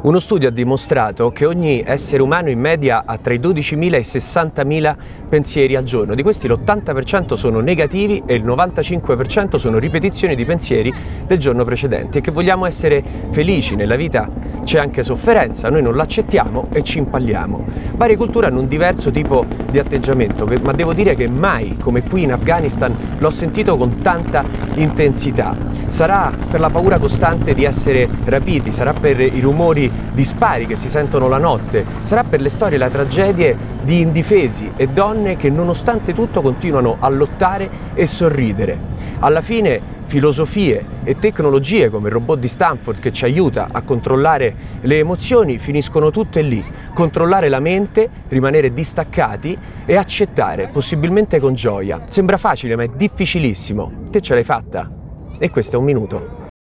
Uno studio ha dimostrato che ogni essere umano in media ha tra i 12.000 e i 60.000 pensieri al giorno. Di questi l'80% sono negativi e il 95% sono ripetizioni di pensieri del giorno precedente. E che vogliamo essere felici nella vita c'è anche sofferenza, noi non l'accettiamo e ci impalliamo. Varie culture hanno un diverso tipo di atteggiamento, ma devo dire che mai come qui in Afghanistan l'ho sentito con tanta intensità. Sarà per la paura costante di essere rapiti, sarà per i rumori di spari che si sentono la notte, sarà per le storie e le tragedie di indifesi e donne che nonostante tutto continuano a lottare e sorridere. Alla fine filosofie e tecnologie come il robot di Stanford che ci aiuta a controllare le emozioni finiscono tutte lì. Controllare la mente, rimanere distaccati e accettare, possibilmente con gioia. Sembra facile ma è difficilissimo. Te ce l'hai fatta? E questo è un minuto.